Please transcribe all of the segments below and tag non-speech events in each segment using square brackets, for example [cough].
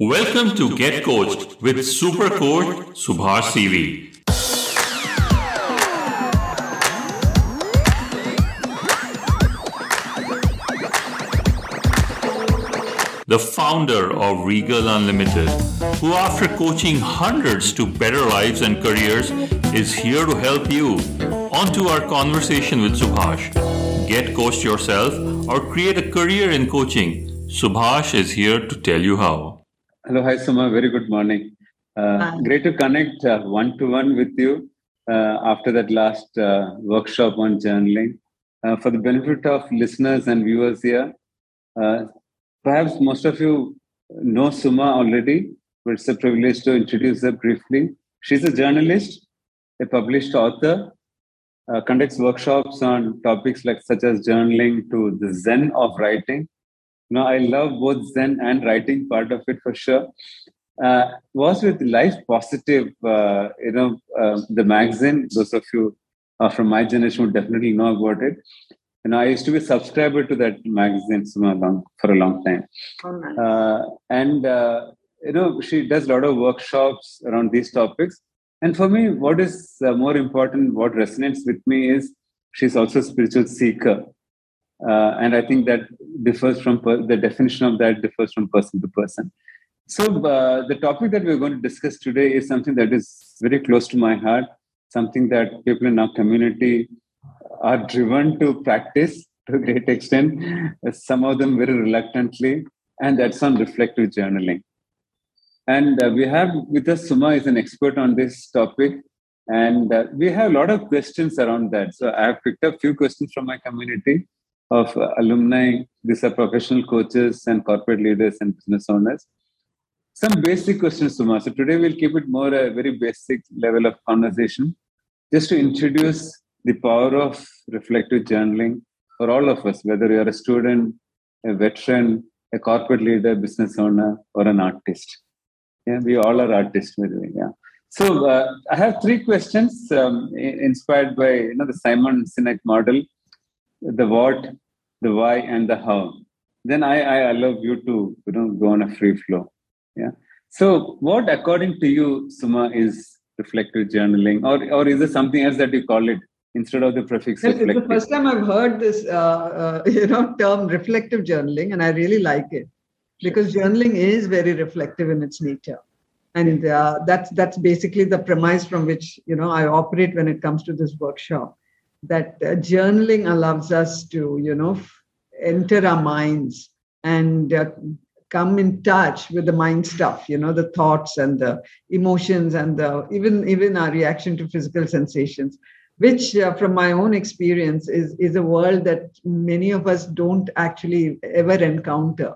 Welcome to Get Coached with Super Coach Subhash CV. The founder of Regal Unlimited, who after coaching hundreds to better lives and careers is here to help you. On to our conversation with Subhash. Get coached yourself or create a career in coaching. Subhash is here to tell you how. Hello, hi Suma. Very good morning. Uh, great to connect one to one with you uh, after that last uh, workshop on journaling. Uh, for the benefit of listeners and viewers here, uh, perhaps most of you know Suma already, but it's a privilege to introduce her briefly. She's a journalist, a published author, uh, conducts workshops on topics like such as journaling to the zen of writing no, I love both Zen and writing part of it for sure. Uh, was with Life Positive, uh, you know, uh, the magazine. Those of you uh, from my generation would definitely know about it. And I used to be a subscriber to that magazine for a long time. Oh, nice. Uh, and, uh, you know, she does a lot of workshops around these topics. And for me, what is more important, what resonates with me is she's also a spiritual seeker. Uh, and I think that differs from per- the definition of that differs from person to person. So uh, the topic that we're going to discuss today is something that is very close to my heart, something that people in our community are driven to practice to a great extent, some of them very reluctantly, and that's on reflective journaling. And uh, we have with us Suma is an expert on this topic, and uh, we have a lot of questions around that. So I have picked up a few questions from my community of alumni. These are professional coaches and corporate leaders and business owners. Some basic questions, Suma. So today we'll keep it more a very basic level of conversation, just to introduce the power of reflective journaling for all of us, whether you're a student, a veteran, a corporate leader, business owner, or an artist. Yeah, we all are artists, by the way. Yeah. So uh, I have three questions um, inspired by you know the Simon Sinek model the what, the why, and the how. Then I, I allow you to you know go on a free flow. Yeah. So what according to you, Suma, is reflective journaling, or or is there something else that you call it instead of the prefix it's the first time I've heard this uh, uh, [laughs] you know term reflective journaling, and I really like it because journaling is very reflective in its nature and uh, that's that's basically the premise from which you know i operate when it comes to this workshop that uh, journaling allows us to, you know, enter our minds and uh, come in touch with the mind stuff, you know, the thoughts and the emotions and the even even our reaction to physical sensations, which, uh, from my own experience, is is a world that many of us don't actually ever encounter,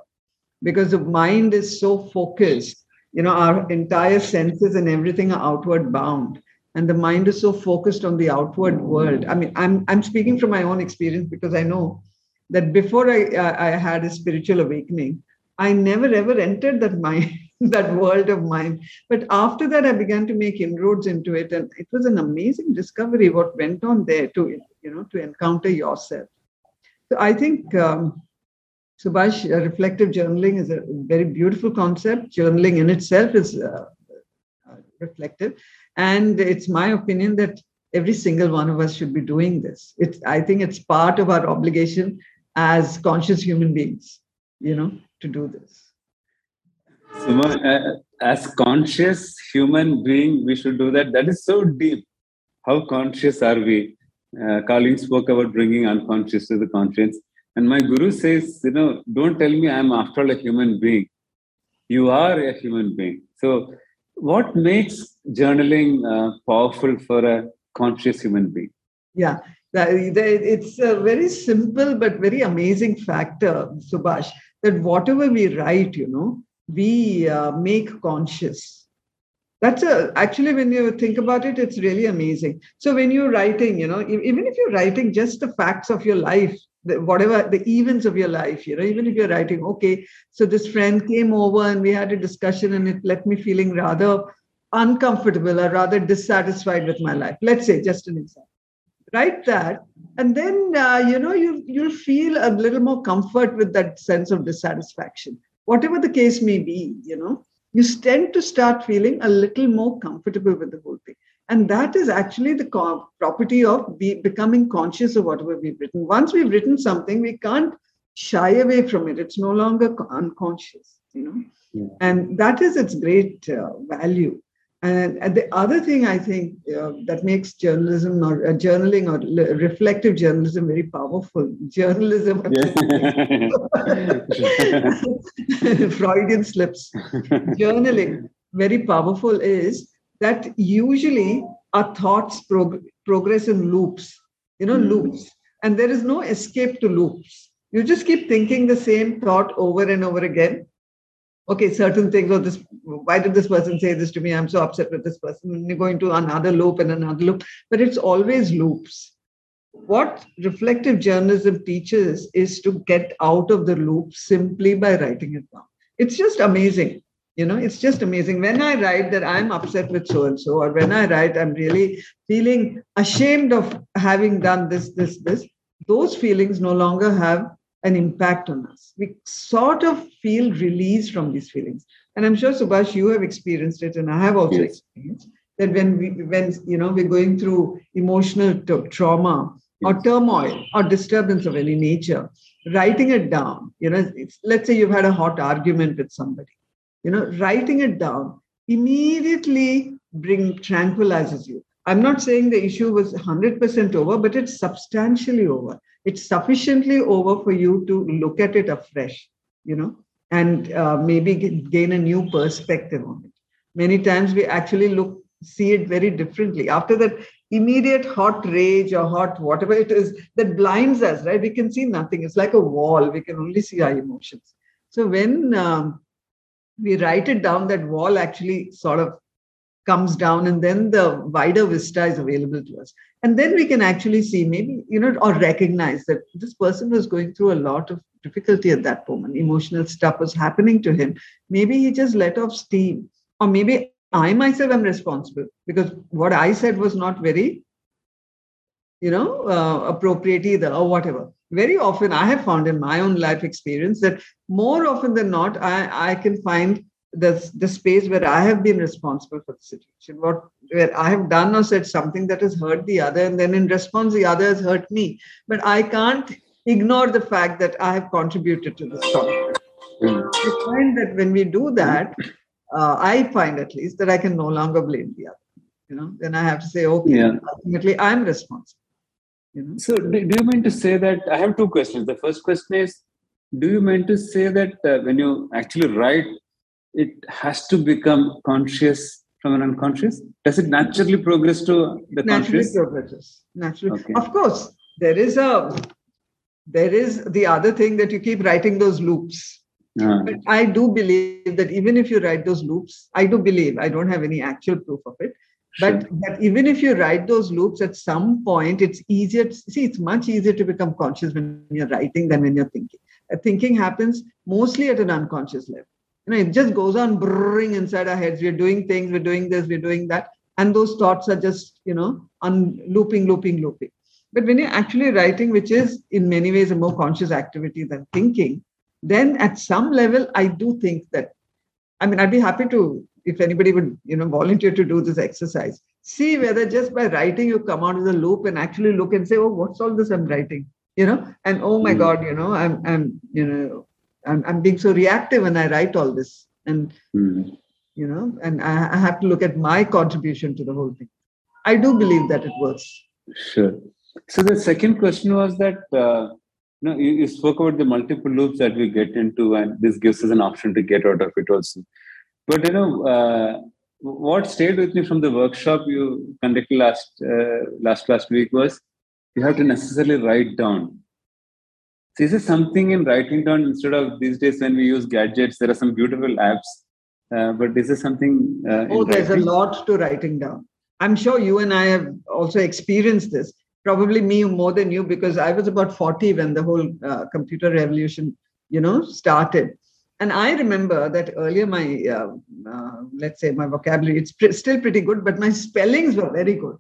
because the mind is so focused. You know, our entire senses and everything are outward bound and the mind is so focused on the outward world. I mean i'm i'm speaking from my own experience because i know that before i i, had a spiritual awakening i never ever entered that mind [laughs] that world of mine. But after that i began to make inroads into it and it was an amazing discovery what went on there to you know to encounter yourself. So i think um, Subhash, uh, reflective journaling is a very beautiful concept. Journaling in itself is uh reflective and it's my opinion that every single one of us should be doing this. It's, I think it's part of our obligation as conscious human beings, you know, to do this. So, uh, as conscious human being, we should do that. That is so deep. How conscious are we? Uh, Carl Jung spoke about bringing unconscious to the conscious. And my guru says, you know, don't tell me I'm after all a human being. You are a human being. So what makes journaling uh, powerful for a conscious human being? Yeah, it's a very simple but very amazing factor, Subhash, that whatever we write, you know, we uh, make conscious. That's a, actually, when you think about it, it's really amazing. So, when you're writing, you know, even if you're writing just the facts of your life, the, whatever the events of your life you know even if you're writing okay so this friend came over and we had a discussion and it left me feeling rather uncomfortable or rather dissatisfied with my life. Let's say just an example. Write that and then uh, you know you you'll feel a little more comfort with that sense of dissatisfaction. Whatever the case may be you know you tend to start feeling a little more comfortable with the whole thing. And that is actually the co- property of be, becoming conscious of whatever we've written. Once we've written something, we can't shy away from it. It's no longer unconscious, you know. Yeah. And that is its great uh, value. And, and, the other thing I think uh, that makes journalism or uh, journaling or reflective journalism very powerful, journalism, [laughs] [laughs] Freudian slips, [laughs] journaling very powerful is that usually our thoughts prog- progress in loops, you know, mm. loops, and there is no escape to loops. You just keep thinking the same thought over and over again okay, certain things, or this, why did this person say this to me? I'm so upset with this person. And you're going to another loop and another loop, but it's always loops. What reflective journalism teaches is to get out of the loop simply by writing it down. It's just amazing. You know, it's just amazing. When I write that I'm upset with so and so, or when I write I'm really feeling ashamed of having done this, this, this, those feelings no longer have an impact on us. We sort of feel released from these feelings. And I'm sure, Subhash, you have experienced it, and I have also yes. experienced that when we when you know we're going through emotional t- trauma or turmoil or disturbance of any nature, writing it down, you know, let's say you've had a hot argument with somebody, you know, writing it down immediately bring tranquilizes you. I'm not saying the issue was 100% over, but it's substantially over it's sufficiently over for you to look at it afresh, you know, and uh, maybe gain a new perspective on it. Many times we actually look, see it very differently. After that immediate hot rage or hot whatever it is that blinds us, right? We can see nothing. It's like a wall. We can only see our emotions. So when um, we write it down, that wall actually sort of comes down and then the wider vista is available to us. And then we can actually see maybe you know or recognize that this person was going through a lot of difficulty at that moment. Emotional stuff was happening to him. Maybe he just let off steam. Or maybe i myself am responsible because what i said was not very you know uh, appropriate either or whatever very often i have found in my own life experience that more often than not i i can find the, the space where I have been responsible for the situation, what where I have done or said something that has hurt the other, and then in response, the other has hurt me. But I can't ignore the fact that I have contributed to this. Mm. I find that when we do that, uh, I find at least that I can no longer blame the other. You know, then I have to say, okay, yeah. ultimately I'm responsible. You know? So, do, do you mean to say that? I have two questions. The first question is, do you mean to say that uh, when you actually write it has to become conscious from an unconscious? Does it naturally progress to the naturally conscious? progresses. Naturally, okay. of course, there is a there is the other thing that you keep writing those loops. Uh, but I do believe that even if you write those loops, I do believe I don't have any actual proof of it. But, sure. but even if you write those loops at some point, it's easier. To, see, it's much easier to become conscious when you're writing than when you're thinking. Uh, thinking happens mostly at an unconscious level you know, it just goes on brrring inside our heads. We're doing things, we're doing this, we're doing that. And those thoughts are just, you know, on looping, looping, looping. But when you're actually writing, which is in many ways a more conscious activity than thinking, then at some level, I do think that, I mean, I'd be happy to, if anybody would, you know, volunteer to do this exercise, see whether just by writing you come out of the loop and actually look and say, oh, what's all this I'm writing? You know, and oh my mm. God, you know, I'm, I'm, you know, I'm, I'm being so reactive when I write all this. And, mm. you know, and I, I have to look at my contribution to the whole thing. I do believe that it works. Sure. So the second question was that, uh, you know, you, you, spoke about the multiple loops that we get into, and this gives us an option to get out of it also. But, you know, uh, what stayed with me from the workshop you conducted last uh, last last week was you have to necessarily write down so is there something in writing down instead of these days when we use gadgets? There are some beautiful apps, uh, but this is there something? Uh, oh, there's writing? a lot to writing down. I'm sure you and I have also experienced this. Probably me more than you because I was about 40 when the whole uh, computer revolution, you know, started. And I remember that earlier my, uh, uh, let's say my vocabulary, it's still pretty good, but my spellings were very good.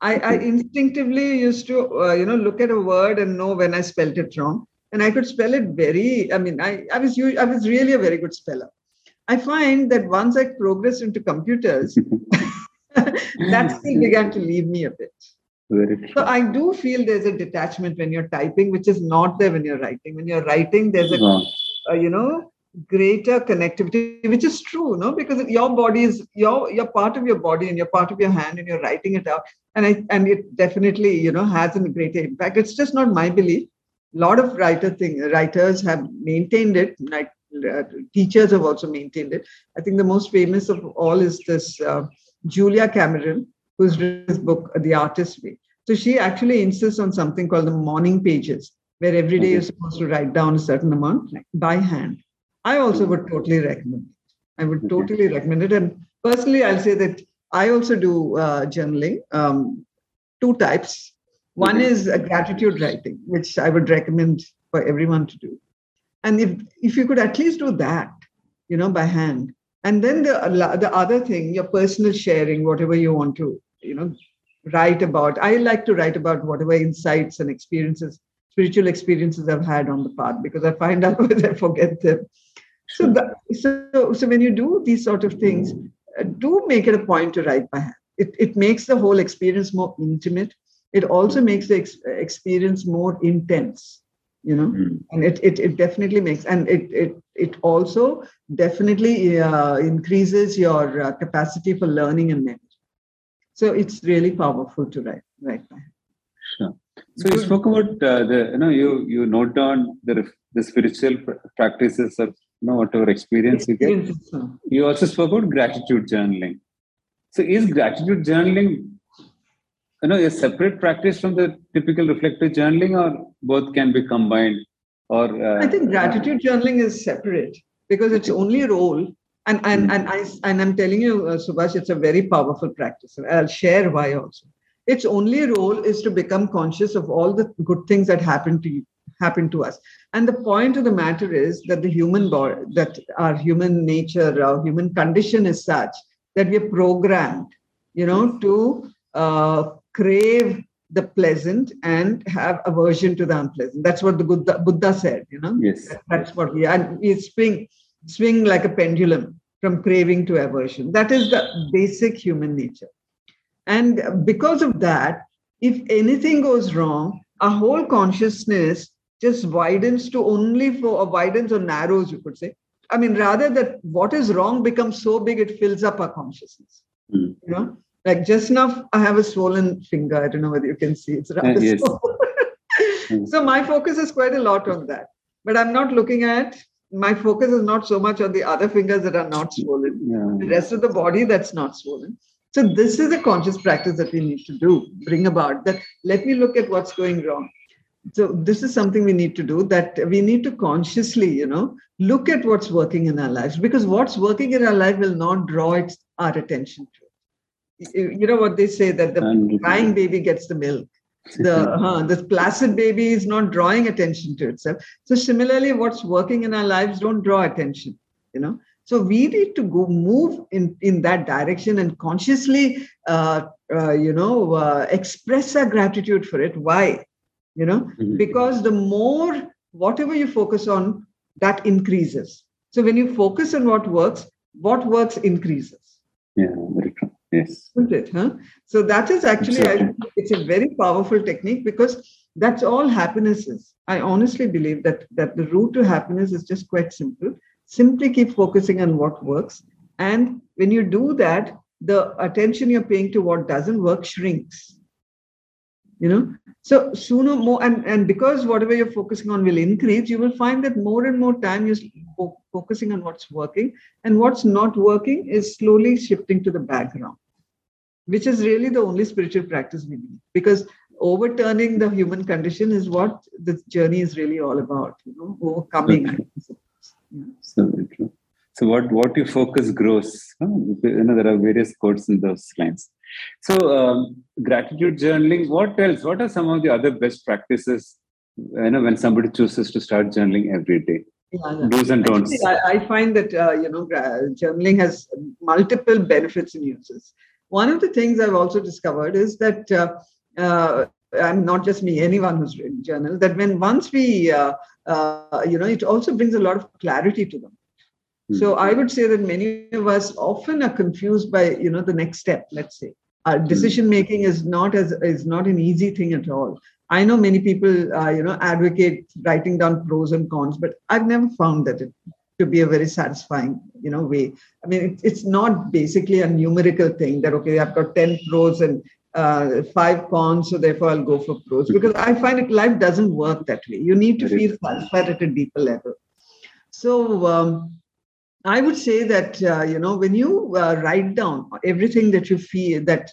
I, I instinctively used to, uh, you know, look at a word and know when I spelled it wrong, and I could spell it very. I mean, I, I was I was really a very good speller. I find that once I progressed into computers, [laughs] that still [laughs] began to leave me a bit. So I do feel there's a detachment when you're typing, which is not there when you're writing. When you're writing, there's a, a you know greater connectivity, which is true, no? Because your body is your you're part of your body and you're part of your hand and you're writing it out. And I and it definitely, you know, has a greater impact. It's just not my belief. A lot of writer thing writers have maintained it, like uh, teachers have also maintained it. I think the most famous of all is this uh, Julia Cameron, who's written this book, The Artist Way. So she actually insists on something called the morning pages, where every day you're supposed to write down a certain amount like, by hand. I also would totally recommend it. I would totally recommend it. And personally, I'll say that I also do uh, journaling, um, two types. One is a gratitude writing, which I would recommend for everyone to do. And if, if you could at least do that, you know, by hand, and then the the other thing your personal sharing whatever you want to you know write about i like to write about whatever insights and experiences spiritual experiences i've had on the path because i find out [laughs] i forget them so, the, so so when you do these sort of things uh, do make it a point to write by hand. It, it makes the whole experience more intimate. It also makes the ex- experience more intense you know? Mm. and it, it it definitely makes and it it it also definitely uh, increases your uh, capacity for learning and memory. So it's really powerful to write write by hand. sure. So you spoke about uh, the you know you you note down the the spiritual practices of you know whatever experience you get. You also spoke about gratitude journaling. So is gratitude journaling you know a separate practice from the typical reflective journaling or both can be combined or uh, i think gratitude journaling is separate because its only role. And and mm-hmm. and i and i'm telling you uh, subhash it's a very powerful practice. I'll share why also. Its only role is to become conscious of all the good things that happen to you happen to us and the point of the matter is that the human body that our human nature our human condition is such that we're programmed you know to uh, crave the pleasant and have aversion to the unpleasant. That's what the Buddha, Buddha said, you know. Yes. That's what we and we swing, swing like a pendulum from craving to aversion. That is the basic human nature. And because of that, if anything goes wrong, our whole consciousness just widens to only for or widens or narrows, you could say. I mean, rather that what is wrong becomes so big it fills up our consciousness. Mm. You know, like just now, I have a swollen finger. I don't know whether you can see. It's rather uh, yes. Hmm. so my focus is quite a lot on that. But I'm not looking at my focus is not so much on the other fingers that are not swollen. Yeah. The rest of the body that's not swollen. So this is a conscious practice that we need to do, bring about that. Let me look at what's going wrong. So this is something we need to do that we need to consciously, you know, look at what's working in our lives because what's working in our life will not draw its, our attention to. You know what they say that the crying baby gets the milk. The [laughs] uh, the placid baby is not drawing attention to itself. So similarly what's working in our lives don't draw attention you know. So we need to go move in in that direction and consciously uh, uh, you know uh, express our gratitude for it. Why you know mm-hmm. because the more whatever you focus on that increases so when you focus on what works what works increases yeah very true Yes. Isn't it? Huh? So that is actually. I, it's a very powerful technique because that's all happiness is. I honestly believe that that the route to happiness is just quite simple. Simply keep focusing on what works. And when you do that, the attention you're paying to what doesn't work shrinks. You know, so sooner more, and, and because whatever you're focusing on will increase, you will find that more and more time you're focusing on what's working, and what's not working is slowly shifting to the background, which is really the only spiritual practice we need. Because overturning the human condition is what the journey is really all about, you know, overcoming. Okay. Yeah. So true. So what what you focus grows. You know, there are various quotes in those lines. So, um, gratitude journaling. What else? What are some of the other best practices? You know, when somebody chooses to start journaling every day, yeah, yeah. do's and don'ts. Actually, I, I, find that uh, you know, journaling has multiple benefits and uses. One of the things I've also discovered is that. Uh, uh, and not just me, anyone who's written journal, that when once we, uh, uh, you know, it also brings a lot of clarity to them So I would say that many of us often are confused by, you know, the next step, let's say. Our decision making is not as is not an easy thing at all. I know many people, uh, you know, advocate writing down pros and cons, but I've never found that it to be a very satisfying, you know, way. I mean, it, it's not basically a numerical thing that okay, I've got ten pros and uh, five cons, so therefore I'll go for pros. Because I find it life doesn't work that way. You need to feel satisfied at a deeper level. So um, I would say that uh, you know when you uh, write down everything that you feel that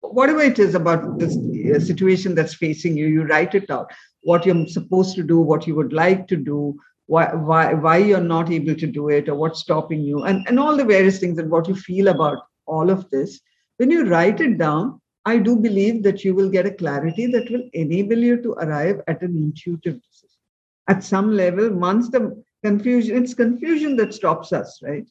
whatever it is about this uh, situation that's facing you, you write it out. What you're supposed to do, what you would like to do, why why why you're not able to do it, or what's stopping you, and and all the various things and what you feel about all of this. When you write it down, I do believe that you will get a clarity that will enable you to arrive at an intuitive decision. At some level, once the confusion it's confusion that stops us right?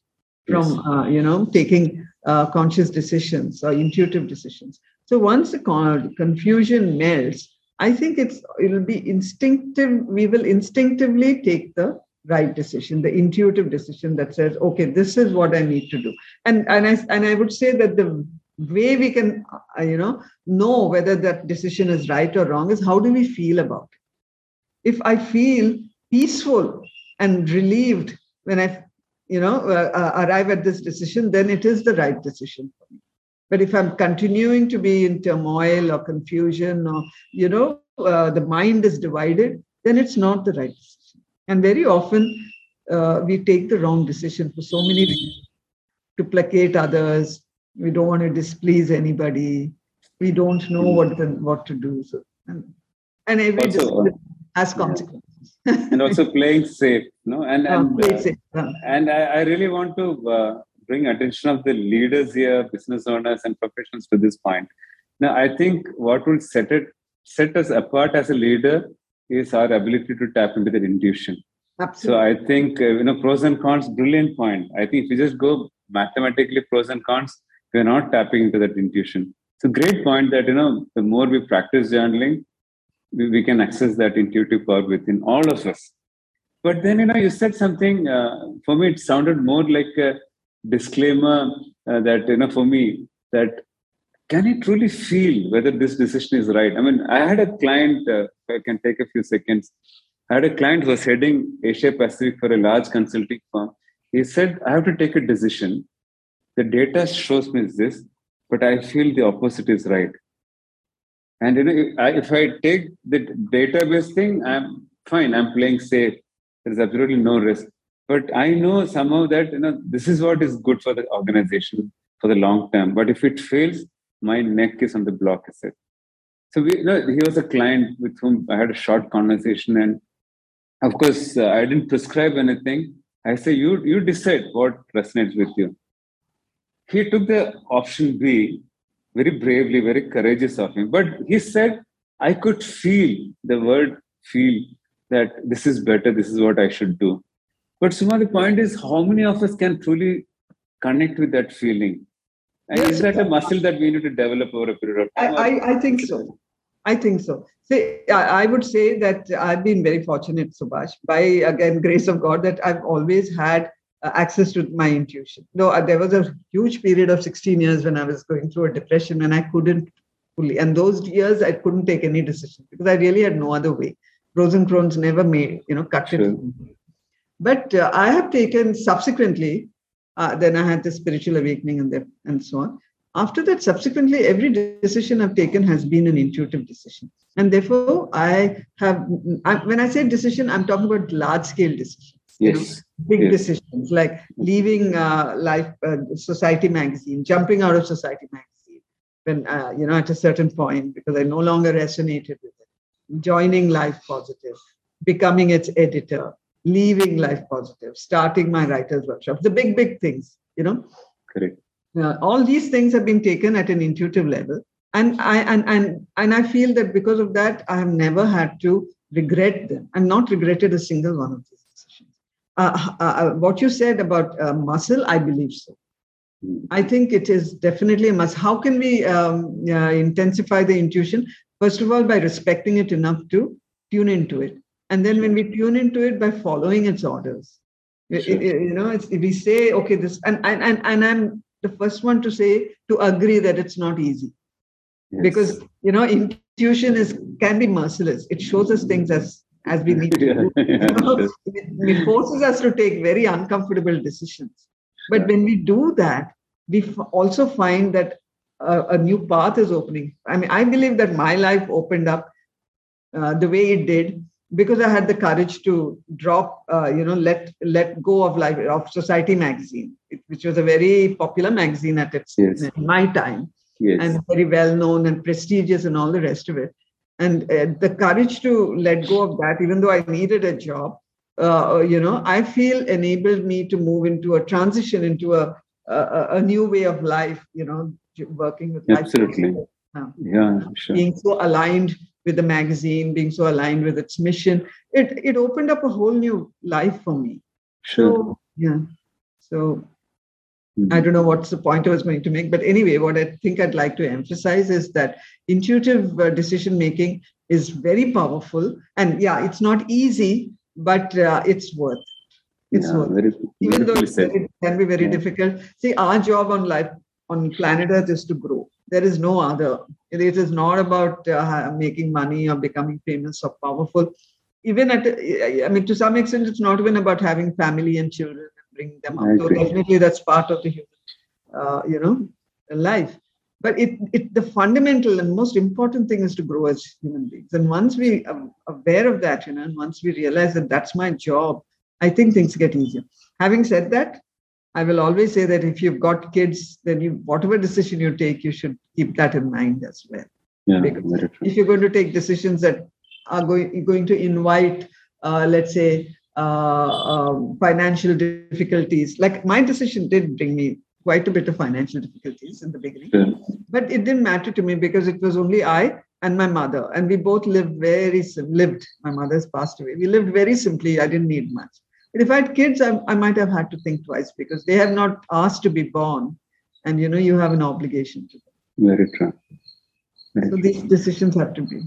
From yes. uh, you know taking uh, conscious decisions or intuitive decisions. So once the con- confusion melts i think it's it'll be instinctive we will instinctively take the right decision the intuitive decision that says okay this is what i need to do. And and i and i would say that the way we can uh, you know know whether that decision is right or wrong is how do we feel about it? If i feel peaceful and relieved when I, you know, uh, uh, arrive at this decision, then it is the right decision for me. But if I'm continuing to be in turmoil or confusion or, you know, uh, the mind is divided, then it's not the right decision. And very often uh, we take the wrong decision for so many reasons to placate others. We don't want to displease anybody. We don't know what the, what to do. So, and, and every also, decision has consequences and also playing safe no? And and, uh, and I, I, really want to uh, bring attention of the leaders here business owners and professionals to this point. Now i think what will set it set us apart as a leader is our ability to tap into that intuition. Absolutely. so i think uh, you know pros and cons brilliant point. I think if you just go mathematically pros and cons we're not tapping into that intuition. It's a great point that you know the more we practice journaling we, can access that intuitive power within all of us. But then, you know, you said something, uh, for me, it sounded more like a disclaimer uh, that, you know, for me, that can you truly feel whether this decision is right? I mean, I had a client, uh, I can take a few seconds. I had a client who was heading Asia Pacific for a large consulting firm. He said, I have to take a decision. The data shows me this, but I feel the opposite is right. And you know, if I take the database thing, I'm fine. I'm playing safe. There's absolutely no risk. But I know somehow that you know this is what is good for the organization for the long term. But if it fails, my neck is on the block. I said. So we, you know, he was a client with whom I had a short conversation, and of course, uh, I didn't prescribe anything. I say, you you decide what resonates with you. He took the option B, very bravely, very courageous of him. But he said, I could feel the word feel that this is better, this is what I should do. But Suma, the point is, how many of us can truly connect with that feeling? And yes, is that a muscle that we need to develop over a period of time? I, I, I think so. I think so. See, I, I would say that I've been very fortunate, Subhash, by again grace of God, that I've always had uh, access to my intuition. Though uh, there was a huge period of 16 years when I was going through a depression and I couldn't fully, and those years I couldn't take any decision because I really had no other way. Pros and cons never made, you know, cut sure. it. But uh, I have taken subsequently, uh, then I had the spiritual awakening and, the, and so on. After that, subsequently, every decision I've taken has been an intuitive decision. And therefore, I have, I, when I say decision, I'm talking about large scale decision yes. You know, big yes. decisions like leaving uh, life uh, society magazine jumping out of society magazine when uh, you know at a certain point because i no longer resonated with it joining life positive becoming its editor leaving life positive starting my writers workshop the big big things you know correct uh, all these things have been taken at an intuitive level and i and and and i feel that because of that i have never had to regret them and not regretted a single one of these uh, uh, uh, what you said about uh, muscle, I believe so. I think it is definitely a must. How can we um, uh, intensify the intuition? First of all, by respecting it enough to tune into it. And then when we tune into it by following its orders. Sure. You know, we say, okay, this, and, and, and, and I'm the first one to say, to agree that it's not easy. Yes. Because, you know, intuition is can be merciless. It shows us things as as we need to do. It, forces us to take very uncomfortable decisions. But yeah. when we do that, we f- also find that a, a, new path is opening. I mean, I believe that my life opened up uh, the way it did because I had the courage to drop, uh, you know, let let go of life of Society magazine, which was a very popular magazine at its yes. in my time, yes. and very well known and prestigious and all the rest of it. And uh, the courage to let go of that, even though I needed a job, uh, you know, I feel enabled me to move into a transition into a a, a new way of life. You know, working with absolutely. Life. yeah, sure. Being so aligned with the magazine, being so aligned with its mission, it it opened up a whole new life for me. Sure. So, yeah. So mm-hmm. I don't know what's the point I was going to make, but anyway, what I think I'd like to emphasize is that intuitive uh, decision making is very powerful, and yeah, it's not easy, but uh, it's worth. It's yeah, worth. Very, Even though it can be very yeah. difficult. See, our job on life on planet Earth is to grow there is no other. It is not about uh, making money or becoming famous or powerful. Even at, I mean, to some extent, it's not even about having family and children bringing them up. So definitely, that's part of the human, uh, you know, life. But it, it, the fundamental and most important thing is to grow as human beings. And once we are aware of that, you know, and once we realize that that's my job, I think things get easier. Having said that, I will always say that if you've got kids, then you whatever decision you take, you should keep that in mind as well. Yeah, because if you're going to take decisions that are going going to invite, uh, let's say, Uh, um, financial difficulties, like my decision did bring me quite a bit of financial difficulties in the beginning, yeah. but it didn't matter to me because it was only I and my mother, and we both lived very lived. My mother's passed away. We lived very simply. I didn't need much but if I had kids, I, I might have had to think twice because they have not asked to be born, and you know you have an obligation to them. Very true. Very so true. these decisions have to be.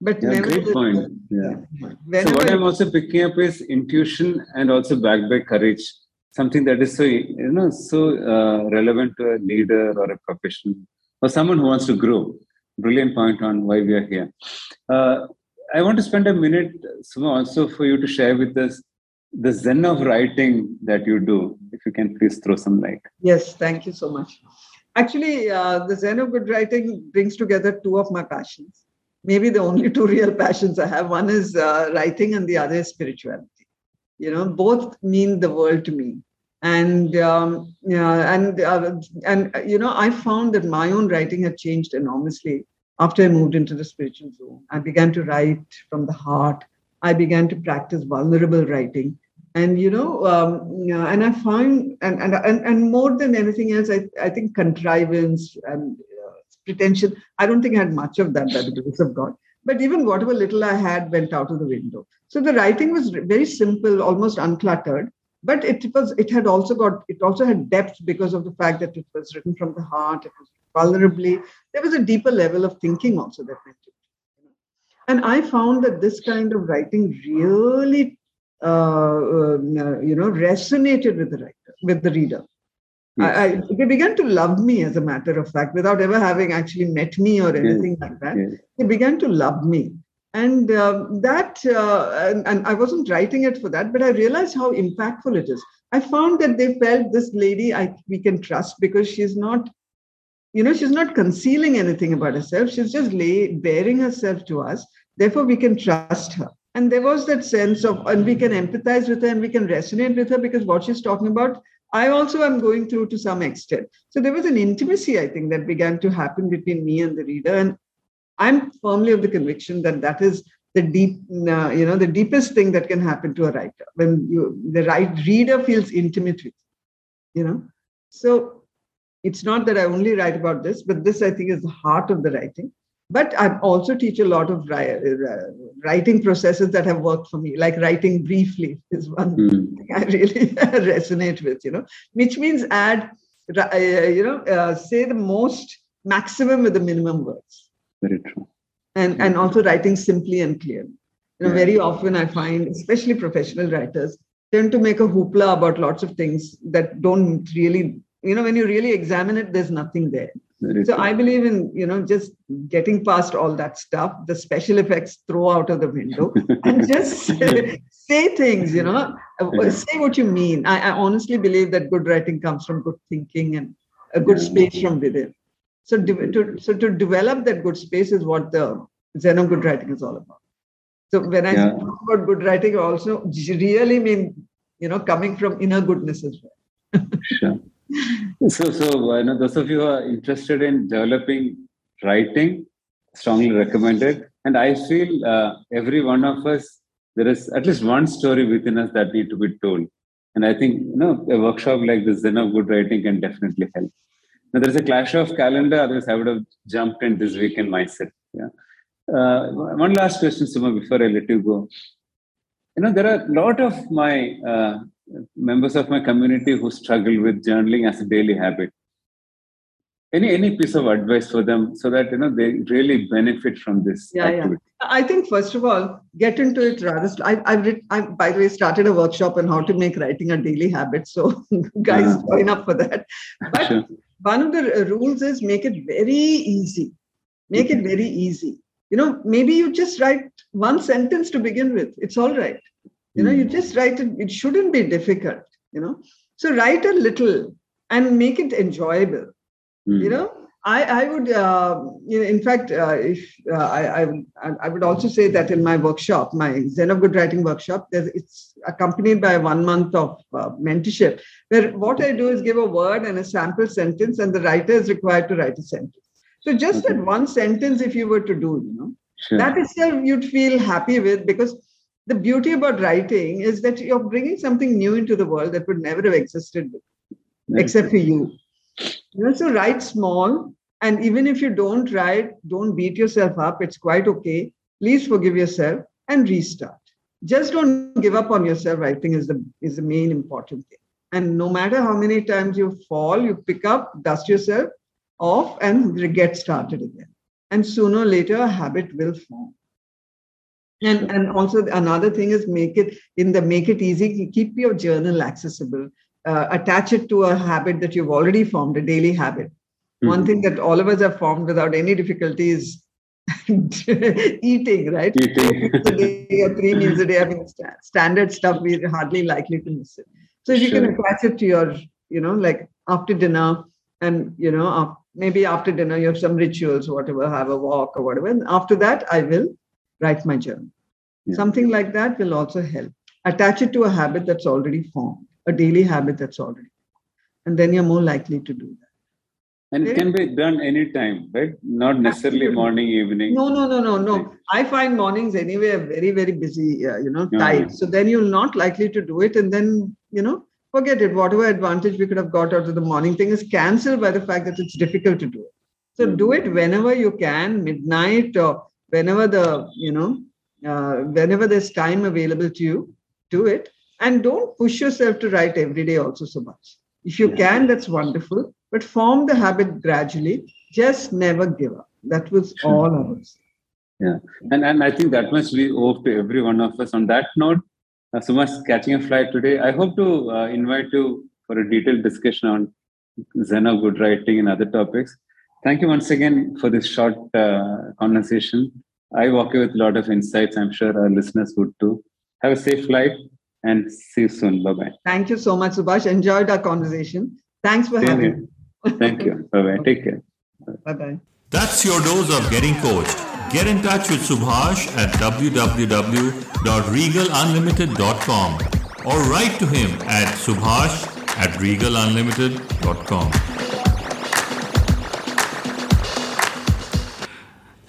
But yeah, great point. Yeah. so what I'm also picking up is intuition and also backed by courage. Something that is so you know so uh, relevant to a leader or a professional or someone who wants to grow. Brilliant point on why we are here. Uh, I want to spend a minute, Suma, also for you to share with us the zen of writing that you do if you can please throw some light yes thank you so much actually uh, the zen of good writing brings together two of my passions maybe the only two real passions i have one is uh, writing and the other is spirituality. You know both mean the world to me. And um, yeah, and uh, and you know i found that my own writing had changed enormously after i moved into the spiritual zone. I began to write from the heart. I began to practice vulnerable writing. And you know, um, yeah, and I find, and, and and and more than anything else, I, I think contrivance and uh, pretension. I don't think I had much of that by the grace of God. But even whatever little I had went out of the window. So the writing was very simple, almost uncluttered. But it was it had also got it also had depth because of the fact that it was written from the heart. It was vulnerably. There was a deeper level of thinking also that went into and I found that this kind of writing really, uh, uh, you know, resonated with the writer, with the reader. I, I, they began to love me, as a matter of fact, without ever having actually met me or anything like that. They began to love me. And um, that, uh, and, and, I wasn't writing it for that, but I realized how impactful it is. I found that they felt this lady I, we can trust because she's not you know she's not concealing anything about herself she's just lay, bearing herself to us Therefore, we can trust her. And there was that sense of, and we can empathize with her and we can resonate with her because what she's talking about, I also am going through to some extent. So there was an intimacy, I think, that began to happen between me and the reader. And I'm firmly of the conviction that that is the deep, uh, you know, the deepest thing that can happen to a writer when you, the right reader feels intimate with you, you know. So it's not that I only write about this, but this I think is the heart of the writing but I also teach a lot of writing processes that have worked for me, like writing briefly is one mm. thing I really [laughs] resonate with, you know, which means add, uh, you know, uh, say the most maximum with the minimum words. Very true. And, and also writing simply and clearly. You know, yeah. very often I find, especially professional writers, tend to make a hoopla about lots of things that don't really, you know, when you really examine it, there's nothing there. So. I believe in, you know, just getting past all that stuff, the special effects throw out of the window and [laughs] just say, say things, you know, yeah. say what you mean. I, I, honestly believe that good writing comes from good thinking and a good yeah. space from within. So, de- to, so to develop that good space is what the Zen of good writing is all about. So when I yeah. talk about good writing, I also really mean, you know, coming from inner goodness as well. [laughs] sure. [laughs] So, so I know those of you who are interested in developing writing, strongly recommended. And I feel uh, every one of us, there is at least one story within us that need to be told. And I think you know a workshop like this, Zen of Good Writing, can definitely help. Now there's a clash of calendar. Otherwise, I would have jumped in this weekend myself. Yeah. Uh, one last question, Suma, before I let you go. You know, there are a lot of my uh, members of my community who struggle with journaling as a daily habit. Any any piece of advice for them so that you know they really benefit from this yeah, activity? Yeah. I think first of all, get into it rather. I, I've written, I, by the way, started a workshop on how to make writing a daily habit. So [laughs] guys, uh-huh. join up for that. But sure. one of the rules is make it very easy. Make it very easy you know maybe you just write one sentence to begin with it's all right you know you hmm. just write it it shouldn't be difficult you know so write a little and make it enjoyable mm. you know i i would uh, you know in fact uh, if uh, I, I i would also say that in my workshop my zen of good writing workshop it's accompanied by one month of uh, mentorship where what i do is give a word and a sample sentence and the writer is required to write a sentence so just okay. that one sentence, if you were to do, you know, sure. that itself you'd feel happy with because the beauty about writing is that you're bringing something new into the world that would never have existed except for you. You know, so write small, and even if you don't write, don't beat yourself up. It's quite okay. Please forgive yourself and restart. Just don't give up on yourself. Writing is the is the main important thing. And no matter how many times you fall, you pick up, dust yourself, off and get started again. And sooner or later, a habit will form. And, and also another thing is make it in the make it easy, keep your journal accessible. Uh, attach it to a habit that you've already formed, a daily habit. Mm-hmm. One thing that all of us have formed without any difficulty is [laughs] eating, right? Eating. a day three meals a day. I mean, standard stuff, we're hardly likely to miss it. So if you sure. can attach it to your, you know, like after dinner, and you know, maybe after dinner you have some rituals whatever have a walk or whatever and after that i will write my journal. Yeah. something like that will also help. Attach it to a habit that's already formed a daily habit that's already and then you're more likely to do that. And it can be done anytime right? Not necessarily morning evening. No no no no no. I find mornings anyway very very busy uh, you know tight. So then you're not likely to do it and then you know forget it. Whatever advantage we could have got out of the morning thing is cancelled by the fact that it's difficult to do it. So mm-hmm. do it whenever you can, midnight or whenever the, you know, uh, whenever there's time available to you, do it. And don't push yourself to write every day also so much. If you yeah. can, that's wonderful. But form the habit gradually. Just never give up. That was all I was. Yeah. And, and I think that much we owe to every one of us. On that note, uh, Suma's catching a flight today. I hope to uh, invite you for a detailed discussion on Zen of good writing and other topics. Thank you once again for this short uh, conversation. I walk away with a lot of insights. I'm sure our listeners would too. Have a safe flight and see you soon. Bye bye. Thank you so much, Subhash. Enjoyed our conversation. Thanks for Same having me. Thank you. Bye bye. [laughs] Take care. Bye bye. That's your dose of getting coached. Get in touch with Subhash at www.regalunlimited.com or write to him at subhash at regalunlimited.com.